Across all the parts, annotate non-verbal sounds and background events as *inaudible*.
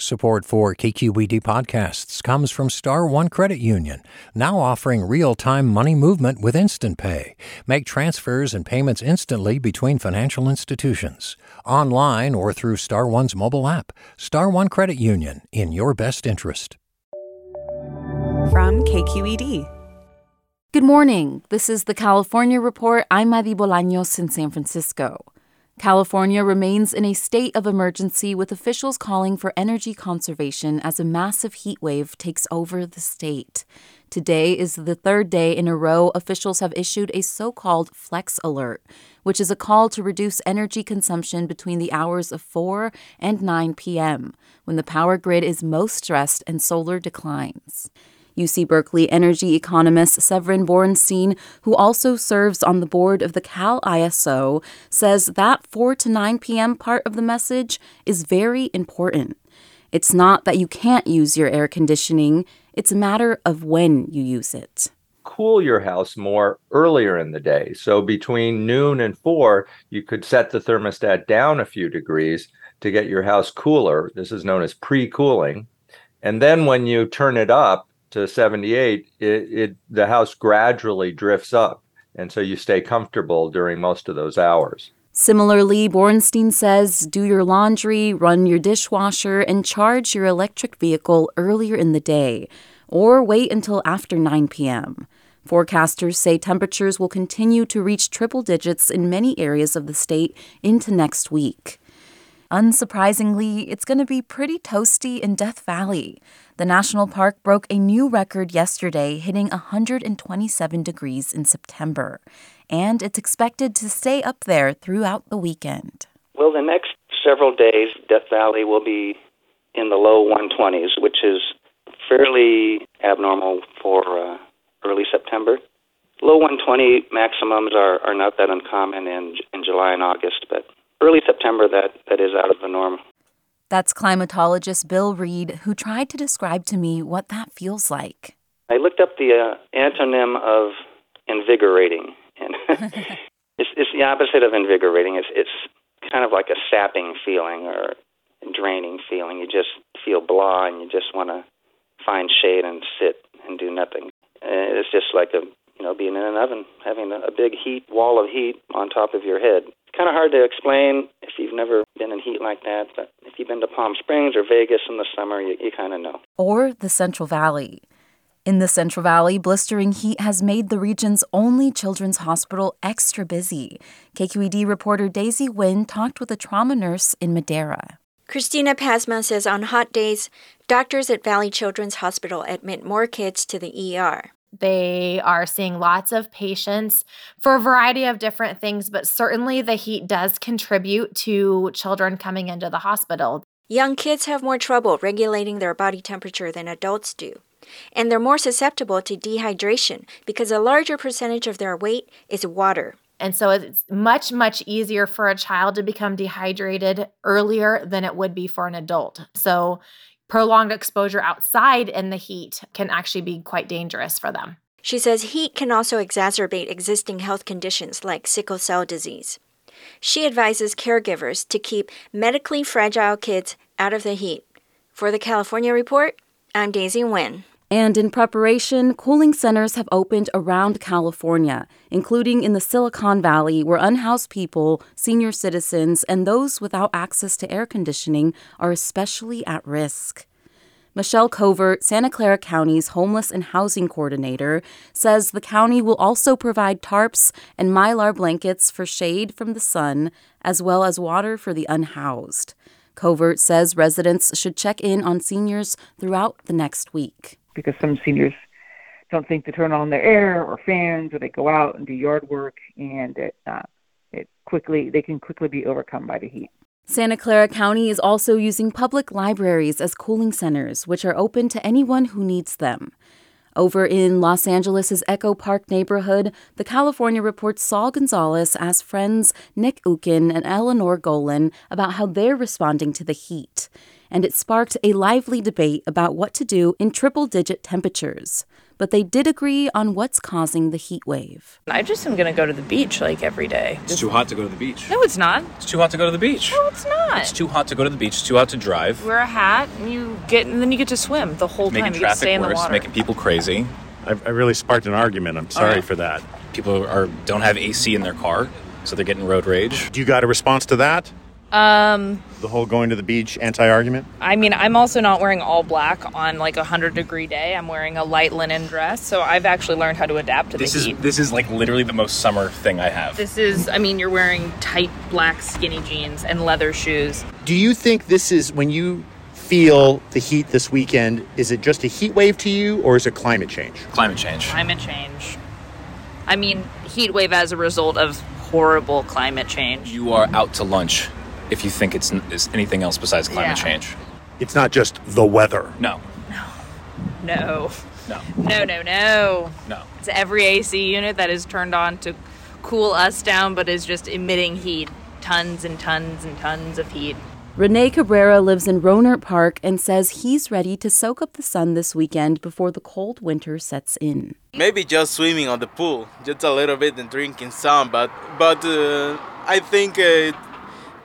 Support for KQED podcasts comes from Star One Credit Union, now offering real-time money movement with Instant Pay. Make transfers and payments instantly between financial institutions, online or through Star One's mobile app. Star One Credit Union, in your best interest. From KQED. Good morning. This is the California Report. I'm Madi Bolaños in San Francisco. California remains in a state of emergency with officials calling for energy conservation as a massive heat wave takes over the state. Today is the third day in a row officials have issued a so called flex alert, which is a call to reduce energy consumption between the hours of 4 and 9 p.m., when the power grid is most stressed and solar declines. UC Berkeley energy economist Severin Borenstein, who also serves on the board of the Cal ISO, says that 4 to 9 p.m. part of the message is very important. It's not that you can't use your air conditioning, it's a matter of when you use it. Cool your house more earlier in the day. So between noon and 4, you could set the thermostat down a few degrees to get your house cooler. This is known as pre cooling. And then when you turn it up, to 78, it, it the house gradually drifts up, and so you stay comfortable during most of those hours. Similarly, Borenstein says do your laundry, run your dishwasher, and charge your electric vehicle earlier in the day, or wait until after 9 p.m. Forecasters say temperatures will continue to reach triple digits in many areas of the state into next week. Unsurprisingly, it's going to be pretty toasty in Death Valley. The national park broke a new record yesterday, hitting 127 degrees in September, and it's expected to stay up there throughout the weekend. Well, the next several days, Death Valley will be in the low 120s, which is fairly abnormal for uh, early September. Low 120 maximums are, are not that uncommon in, in July and August, but early September, that, that is out of the norm. That's climatologist Bill Reed, who tried to describe to me what that feels like. I looked up the uh, antonym of invigorating, and *laughs* it's, it's the opposite of invigorating. It's, it's kind of like a sapping feeling or draining feeling. You just feel blah, and you just want to find shade and sit and do nothing. And it's just like a you know being in an oven, having a, a big heat wall of heat on top of your head It's kind of hard to explain if you've never been in heat like that, but if you've been to Palm Springs or Vegas in the summer, you, you kind of know. Or the Central Valley. In the Central Valley, blistering heat has made the region's only children's hospital extra busy. KQED reporter Daisy Nguyen talked with a trauma nurse in Madera. Christina Pasma says on hot days, doctors at Valley Children's Hospital admit more kids to the ER. They are seeing lots of patients for a variety of different things, but certainly the heat does contribute to children coming into the hospital. Young kids have more trouble regulating their body temperature than adults do. And they're more susceptible to dehydration because a larger percentage of their weight is water. And so it's much, much easier for a child to become dehydrated earlier than it would be for an adult. So prolonged exposure outside in the heat can actually be quite dangerous for them. She says heat can also exacerbate existing health conditions like sickle cell disease. She advises caregivers to keep medically fragile kids out of the heat. For the California Report, I'm Daisy Nguyen. And in preparation, cooling centers have opened around California, including in the Silicon Valley, where unhoused people, senior citizens, and those without access to air conditioning are especially at risk. Michelle Covert, Santa Clara County's homeless and housing coordinator, says the county will also provide tarps and mylar blankets for shade from the sun, as well as water for the unhoused. Covert says residents should check in on seniors throughout the next week because some seniors don't think to turn on their air or fans, or they go out and do yard work, and it uh, it quickly they can quickly be overcome by the heat. Santa Clara County is also using public libraries as cooling centers, which are open to anyone who needs them. Over in Los Angeles' Echo Park neighborhood, the California Report's Saul Gonzalez asked friends Nick Ukin and Eleanor Golan about how they're responding to the heat. And it sparked a lively debate about what to do in triple digit temperatures but they did agree on what's causing the heat wave. I just am going to go to the beach like every day. It's too hot to go to the beach. No, it's not. It's too hot to go to the beach. No, it's not. It's too hot to go to the beach. It's too hot to drive. Wear a hat and you get, and then you get to swim the whole making time. You get to stay in worse, the water. making people crazy. I, I really sparked an argument. I'm sorry yeah. for that. People are don't have AC in their car, so they're getting road rage. Do you got a response to that? Um, The whole going to the beach anti-argument? I mean, I'm also not wearing all black on like a hundred degree day. I'm wearing a light linen dress, so I've actually learned how to adapt to This the is heat. this is like literally the most summer thing I have. This is, I mean, you're wearing tight black skinny jeans and leather shoes. Do you think this is when you feel the heat this weekend? Is it just a heat wave to you, or is it climate change? Climate change. Climate change. I mean, heat wave as a result of horrible climate change. You are out to lunch if you think it's, it's anything else besides climate Yeah. change. It's not just the weather. No, No. no, No, no, no. no. It's every AC unit that is turned on to cool us down, but is just emitting heat. Tons and tons and tons of heat. Renee Cabrera lives in Rohnert Park and says he's ready to soak up the sun this weekend before the cold winter sets in. Maybe just swimming on the pool, just a little bit and drinking some. But but uh, I think uh,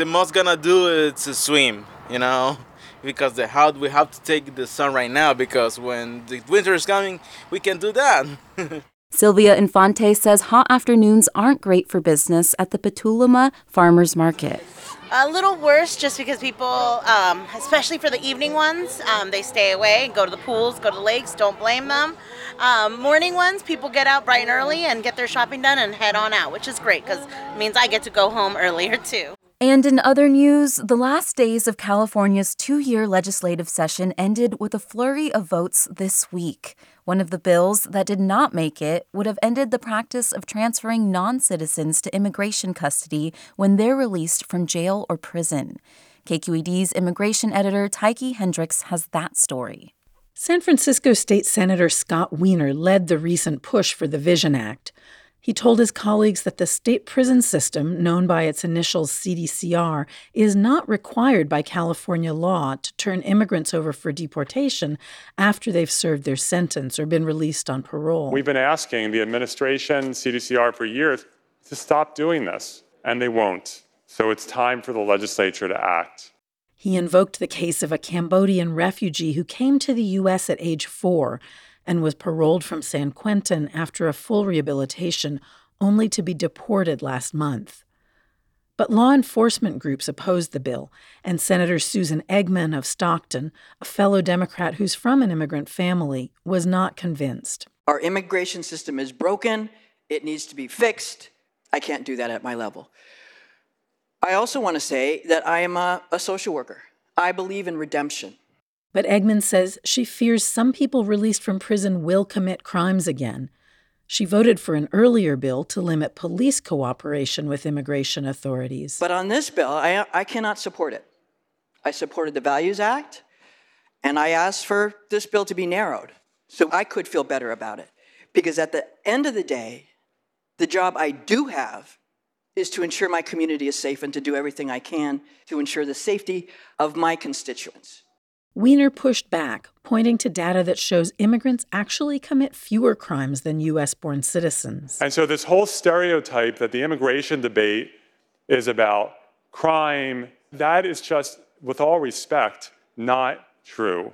the most gonna do is to swim. You know, because the how we have to take the sun right now because when the winter is coming, we can do that. *laughs* Sylvia Infante says hot afternoons aren't great for business at the Petaluma Farmers Market. A little worse just because people, um, especially for the evening ones, um, they stay away and go to the pools, go to the lakes, don't blame them. Um, morning ones, people get out bright and early and get their shopping done and head on out, which is great because it means I get to go home earlier too. And in other news, the last days of California's two year legislative session ended with a flurry of votes this week. One of the bills that did not make it would have ended the practice of transferring non citizens to immigration custody when they're released from jail or prison. KQED's immigration editor Tyche Hendricks has that story. San Francisco State Senator Scott Wiener led the recent push for the Vision Act. He told his colleagues that the state prison system, known by its initials CDCR, is not required by California law to turn immigrants over for deportation after they've served their sentence or been released on parole. We've been asking the administration, CDCR, for years to stop doing this, and they won't. So it's time for the legislature to act. He invoked the case of a Cambodian refugee who came to the U.S. at age four and was paroled from San Quentin after a full rehabilitation, only to be deported last month. But law enforcement groups opposed the bill, and Senator Susan Eggman of Stockton, a fellow Democrat who's from an immigrant family, was not convinced. Our immigration system is broken. It needs to be fixed. I can't do that at my level. I also want to say that I am a, a social worker. I believe in redemption. But Eggman says she fears some people released from prison will commit crimes again. She voted for an earlier bill to limit police cooperation with immigration authorities. But on this bill, I, I cannot support it. I supported the Values Act, and I asked for this bill to be narrowed so I could feel better about it. Because at the end of the day, the job I do have is to ensure my community is safe and to do everything I can to ensure the safety of my constituents. Wiener pushed back, pointing to data that shows immigrants actually commit fewer crimes than U.S. born citizens. And so, this whole stereotype that the immigration debate is about crime, that is just, with all respect, not true.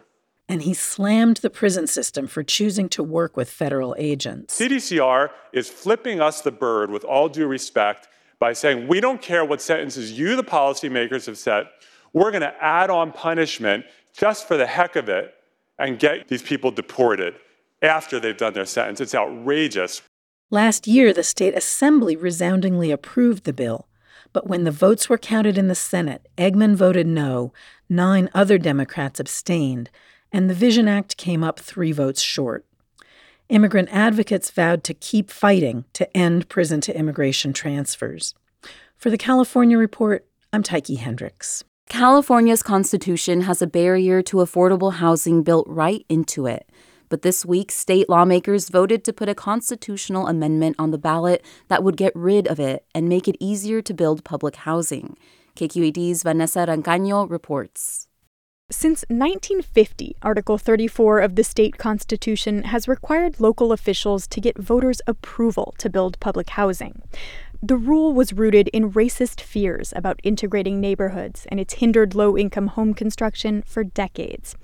And he slammed the prison system for choosing to work with federal agents. CDCR is flipping us the bird with all due respect by saying, we don't care what sentences you, the policymakers, have set. We're going to add on punishment just for the heck of it and get these people deported after they've done their sentence. It's outrageous. Last year, the state assembly resoundingly approved the bill. But when the votes were counted in the Senate, Eggman voted no, nine other Democrats abstained, and the Vision Act came up three votes short. Immigrant advocates vowed to keep fighting to end prison to immigration transfers. For the California Report, I'm Tyche Hendricks. California's constitution has a barrier to affordable housing built right into it. But this week, state lawmakers voted to put a constitutional amendment on the ballot that would get rid of it and make it easier to build public housing. KQED's Vanessa Rancaño reports. Since 1950, Article 34 of the state constitution has required local officials to get voters' approval to build public housing. The rule was rooted in racist fears about integrating neighborhoods, and it's hindered low income home construction for decades.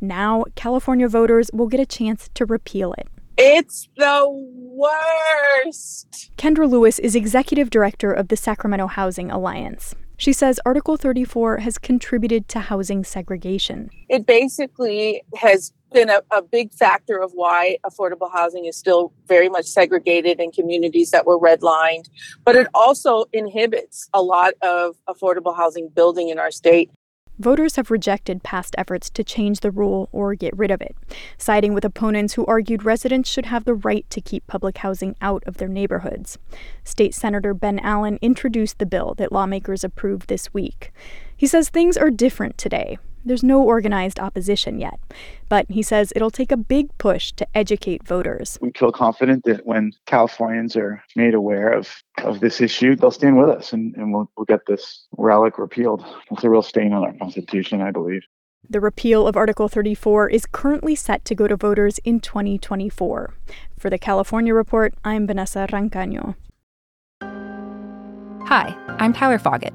Now, California voters will get a chance to repeal it. It's the worst. Kendra Lewis is executive director of the Sacramento Housing Alliance. She says Article 34 has contributed to housing segregation. It basically has been a, a, big factor of why affordable housing is still very much segregated in communities that were redlined, but it also inhibits a lot of affordable housing building in our state. Voters have rejected past efforts to change the rule or get rid of it, siding with opponents who argued residents should have the right to keep public housing out of their neighborhoods. State Senator Ben Allen introduced the bill that lawmakers approved this week. He says things are different today. There's no organized opposition yet, but he says it'll take a big push to educate voters. We feel confident that when Californians are made aware of, of this issue, they'll stand with us and, and we'll, we'll get this relic repealed. It's a real stain on our Constitution, I believe. The repeal of Article 34 is currently set to go to voters in 2024. For the California Report, I'm Vanessa Rancaño. Hi, I'm Tyler Foggett.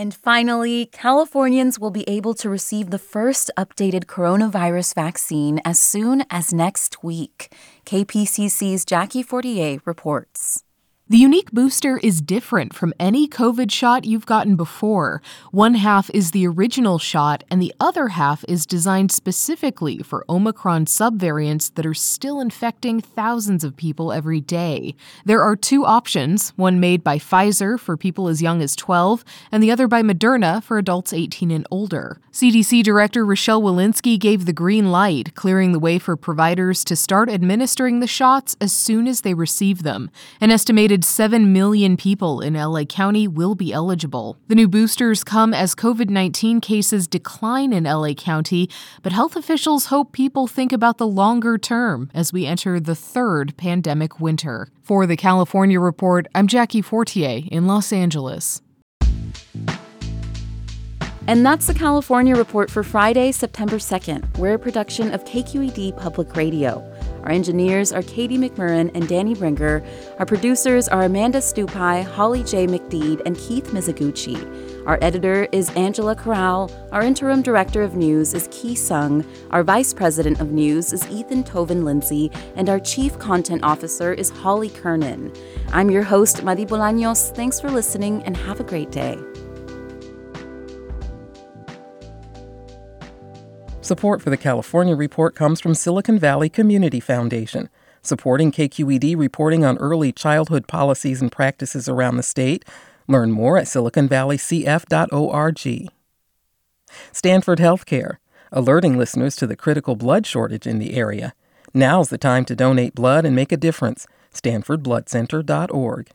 And finally, Californians will be able to receive the first updated coronavirus vaccine as soon as next week. KPCC's Jackie Fortier reports. The unique booster is different from any COVID shot you've gotten before. One half is the original shot, and the other half is designed specifically for Omicron subvariants that are still infecting thousands of people every day. There are two options one made by Pfizer for people as young as 12, and the other by Moderna for adults 18 and older. CDC Director Rochelle Walensky gave the green light, clearing the way for providers to start administering the shots as soon as they receive them. An estimated 7 million people in LA County will be eligible. The new boosters come as COVID 19 cases decline in LA County, but health officials hope people think about the longer term as we enter the third pandemic winter. For the California Report, I'm Jackie Fortier in Los Angeles. And that's the California Report for Friday, September 2nd. We're a production of KQED Public Radio. Our engineers are Katie McMurran and Danny Bringer. Our producers are Amanda Stupi, Holly J. McDede, and Keith Mizuguchi. Our editor is Angela Corral. Our interim director of news is Ki Sung. Our vice president of news is Ethan Toven Lindsey. And our chief content officer is Holly Kernan. I'm your host, Madi Bolaños. Thanks for listening and have a great day. Support for the California Report comes from Silicon Valley Community Foundation, supporting KQED reporting on early childhood policies and practices around the state. Learn more at siliconvalleycf.org. Stanford Healthcare, alerting listeners to the critical blood shortage in the area. Now's the time to donate blood and make a difference. StanfordBloodCenter.org.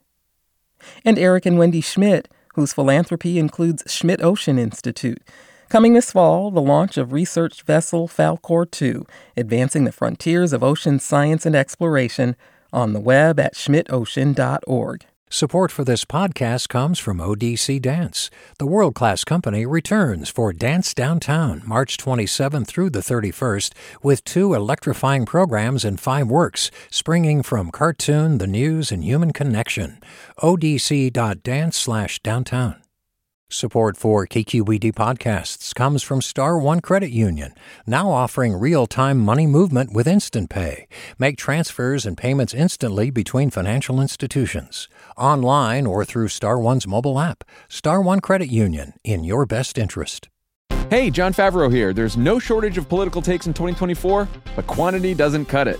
And Eric and Wendy Schmidt, whose philanthropy includes Schmidt Ocean Institute Coming this fall, the launch of research vessel Falkor 2, advancing the frontiers of ocean science and exploration, on the web at schmidtocean.org. Support for this podcast comes from ODC Dance. The world class company returns for Dance Downtown March 27th through the 31st with two electrifying programs and five works springing from cartoon, the news, and human connection. odc.dance slash downtown. Support for KQED podcasts comes from Star One Credit Union, now offering real-time money movement with Instant Pay. Make transfers and payments instantly between financial institutions, online or through Star One's mobile app. Star One Credit Union, in your best interest. Hey, Jon Favreau here. There's no shortage of political takes in 2024, but quantity doesn't cut it.